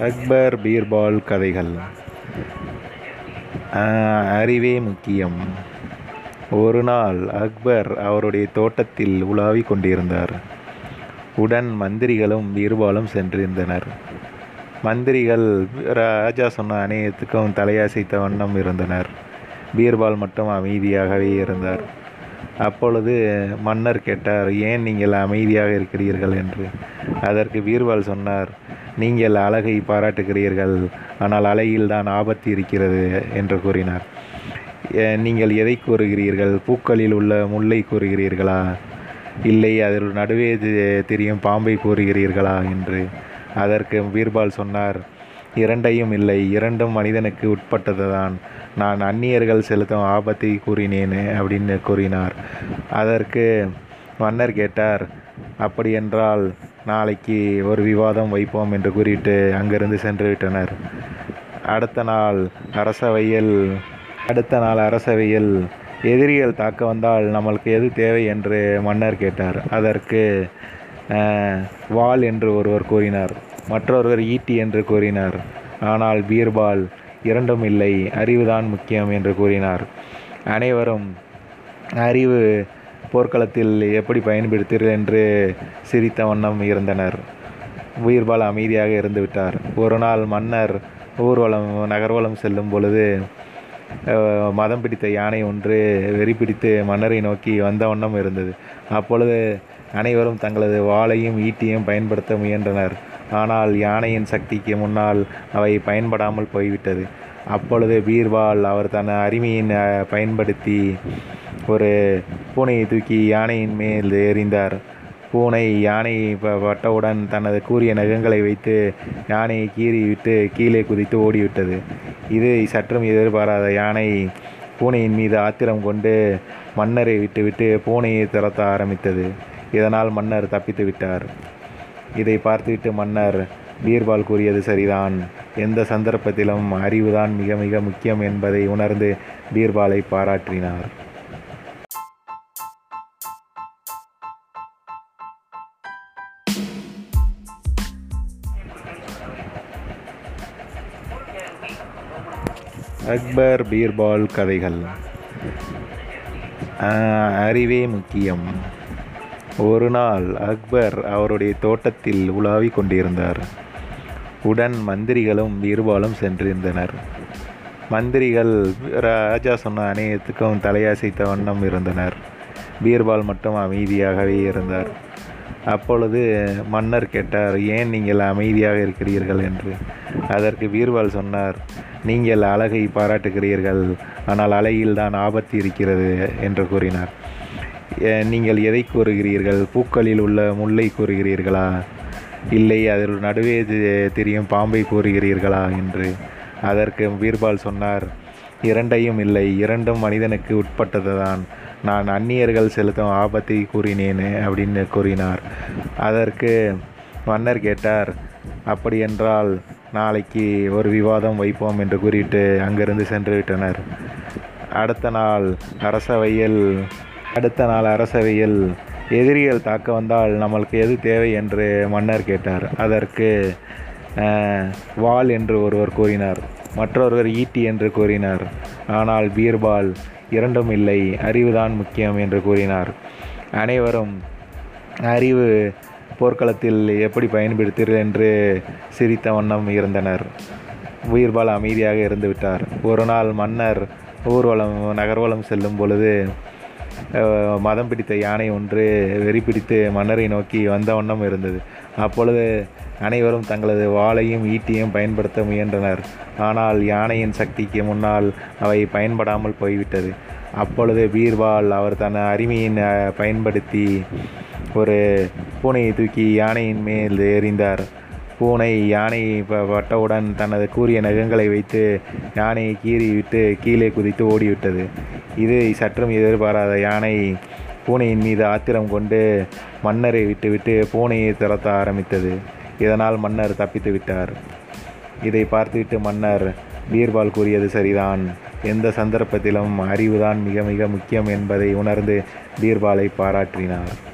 அக்பர் பீர்பால் கதைகள். அறிவே முக்கியம். ஒரு நாள் அக்பர் அவருடைய தோட்டத்தில் உலாவிக் கொண்டிருந்தார். உடன் மந்திரிகளும் பீர்பாலும் சென்றிருந்தனர். மந்திரிகள் ராஜா சொன்ன அநேகத்துக்கும் தலையசைத்த வண்ணம் இருந்தனர். பீர்பால் மட்டும் அமைதியாகவே இருந்தார். அப்பொழுது மன்னர் கேட்டார் ஏன் நீங்கள் அமைதியாக இருக்கிறீர்கள்? என்று. அதற்கு பீர்பால் சொன்னார் நீங்கள் அழகை பாராட்டுகிறீர்கள். ஆனால் அழகில் தான் ஆபத்து இருக்கிறது என்று கூறினார். "எ- நீங்கள் எதை கூறுகிறீர்கள்? பூக்களில் உள்ள முல்லை கூறுகிறீர்களா? இல்லை அதில் நடுவே தெரியும் பாம்பை கூறுகிறீர்களா என்று. அதற்கு பீர்பால் சொன்னார் இரண்டையும் இல்லை இரண்டும் மனிதனுக்கு உட்பட்டது தான் நான் அந்நியர்கள் செலுத்தும் ஆபத்தை கூறினேன் அப்படின்னு கூறினார். அதற்கு மன்னர் கேட்டார் அப்படியென்றால் நாளைக்கு ஒரு விவாதம் வைப்போம் என்று கூறிட்டு அங்கிருந்து சென்று விட்டனர். அடுத்த நாள் அரசவையில் அடுத்த நாள் அரசவையில் எதிரிகள் தாக்க வந்தால் நம்மளுக்கு எது தேவை என்று மன்னர் கேட்டார். அதற்கு வால் வாள் என்று ஒருவர் கூறினார். மற்றொருவர் ஈட்டி என்று கூறினார். ஆனால் பீர்பால் இரண்டும் இல்லை அறிவுதான் முக்கியம் என்று கூறினார். அனைவரும் அறிவு போர்க்களத்தில் எப்படி பயன்படுத்தீர்கள் என்று சிரித்த வண்ணம் இருந்தனர். பீர்பால் அமைதியாக இருந்துவிட்டார். ஒரு நாள் மன்னர் ஊர்வலம் நகர்வலம் செல்லும் பொழுது மதம் பிடித்த யானை ஒன்று வெறி பிடித்து மன்னரை நோக்கி வந்த வண்ணம் இருந்தது. அப்பொழுது அனைவரும் தங்களது வாளையும் ஈட்டியும் பயன்படுத்த முயன்றனர். ஆனால் யானையின் சக்திக்கு முன்னால் அவை பயன்படாமல் போய்விட்டது. அப்பொழுது பீர்பால் அவர் தன் அருமையின் பயன்படுத்தி ஒரு பூனையை தூக்கி யானையின் மேல் எறிந்தார். பூனை யானை பட்டவுடன் தனது கூரிய நகங்களை வைத்து யானையை கீறி விட்டு கீழே குதித்து ஓடிவிட்டது. இது சற்றும் எதிர்பாராத யானை பூனையின் மீது ஆத்திரம் கொண்டு மன்னரை விட்டுவிட்டு பூனையை துரத்த ஆரம்பித்தது. இதனால் மன்னர் தப்பித்து விட்டார். இதை பார்த்துவிட்டு மன்னர் பீர்பால் கூறியது சரிதான். எந்த சந்தர்ப்பத்திலும் அறிவுதான் மிக மிக முக்கியம் என்பதை உணர்ந்து பீர்பாலை பாராட்டினார். அக்பர் பீர்பால் கதைகள். அறிவே முக்கியம். ஒரு நாள் அக்பர் அவருடைய தோட்டத்தில் உலாவிக் கொண்டிருந்தார். உடன் மந்திரிகளும் பீர்பாலும் சென்றிருந்தனர். மந்திரிகள் ராஜா சொன்ன அநேகத்துக்கும் தலையசைத்த வண்ணம் இருந்தனர். பீர்பால் மட்டும் அமைதியாகவே இருந்தார். அப்பொழுது மன்னர் கேட்டார் ஏன் நீங்கள் அமைதியாக இருக்கிறீர்கள்? என்று. அதற்கு வீர்பால் சொன்னார் நீங்கள் அழகை பாராட்டுகிறீர்கள் ஆனால் அழகில் தான் ஆபத்து இருக்கிறது என்று கூறினார். நீங்கள் எதை கூறுகிறீர்கள்? பூக்களில் உள்ள முல்லை கூறுகிறீர்களா? இல்லை அதில் நடுவே தெரியும் பாம்பை கூறுகிறீர்களா? என்று. அதற்கு பீர்பால் சொன்னார் இரண்டையும் இல்லை இரண்டும் மனிதனுக்கு உட்பட்டது தான் நான் அந்நியர்கள் செலுத்தும் ஆபத்தை கூறினேன் அப்படின்னு கூறினார். அதற்கு மன்னர் கேட்டார் அப்படி என்றால் நாளைக்கு ஒரு விவாதம் வைப்போம் என்று கூறிட்டு அங்கிருந்து சென்று விட்டனர். அடுத்த நாள் அரசவையில் அடுத்த நாள் அரசவையில் எதிரிகள் தாக்க வந்தால் நம்மளுக்கு எது தேவை என்று மன்னர் கேட்டார். அதற்கு வால் என்று ஒருவர் கூறினார். மற்றொருவர் ஈட்டி என்று கூறினார். ஆனால் பீர்பால் இரண்டும் இல்லை அறிவுதான் முக்கியம் என்று கூறினார். அனைவரும் அறிவு போர்க்களத்தில் எப்படி பயன்படுத்தீர்கள் என்று சிரித்த வண்ணம் இருந்தனர். பீர்பால் அமைதியாக இருந்துவிட்டார். ஒரு நாள் மன்னர் ஊர்வலம் நகர்வலம் செல்லும் பொழுது மதம் பிடித்த யானை ஒன்று வெறி பிடித்து மன்னரை நோக்கி வந்த வண்ணம் இருந்தது. அப்பொழுது அனைவரும் தங்களது வாளையும் ஈட்டியும் பயன்படுத்த முயன்றனர். ஆனால் யானையின் சக்திக்கு முன்னால் அவை பயன்படாமல் போய்விட்டது. அப்பொழுது பீர்பால் அவர் தன் அருமையின் பயன்படுத்தி ஒரு பூனையை தூக்கி யானையின் மேல் எறிந்தார். பூனை யானை ப- பட்டவுடன் தனது கூறிய நகங்களை வைத்து யானையை கீறி விட்டு கீழே குதித்து ஓடிவிட்டது. இது சற்றும் எதிர்பாராத யானை பூனையின் மீது ஆத்திரம் கொண்டு மன்னரை விட்டுவிட்டு பூனையை துரத்த ஆரம்பித்தது. இதனால் மன்னர் தப்பித்து விட்டார். இதை பார்த்துவிட்டு மன்னர் பீர்பால் கூறியது சரிதான். எந்த சந்தர்ப்பத்திலும் அறிவுதான் மிக மிக முக்கியம் என்பதை உணர்ந்து பீர்பாலை பாராட்டினார்.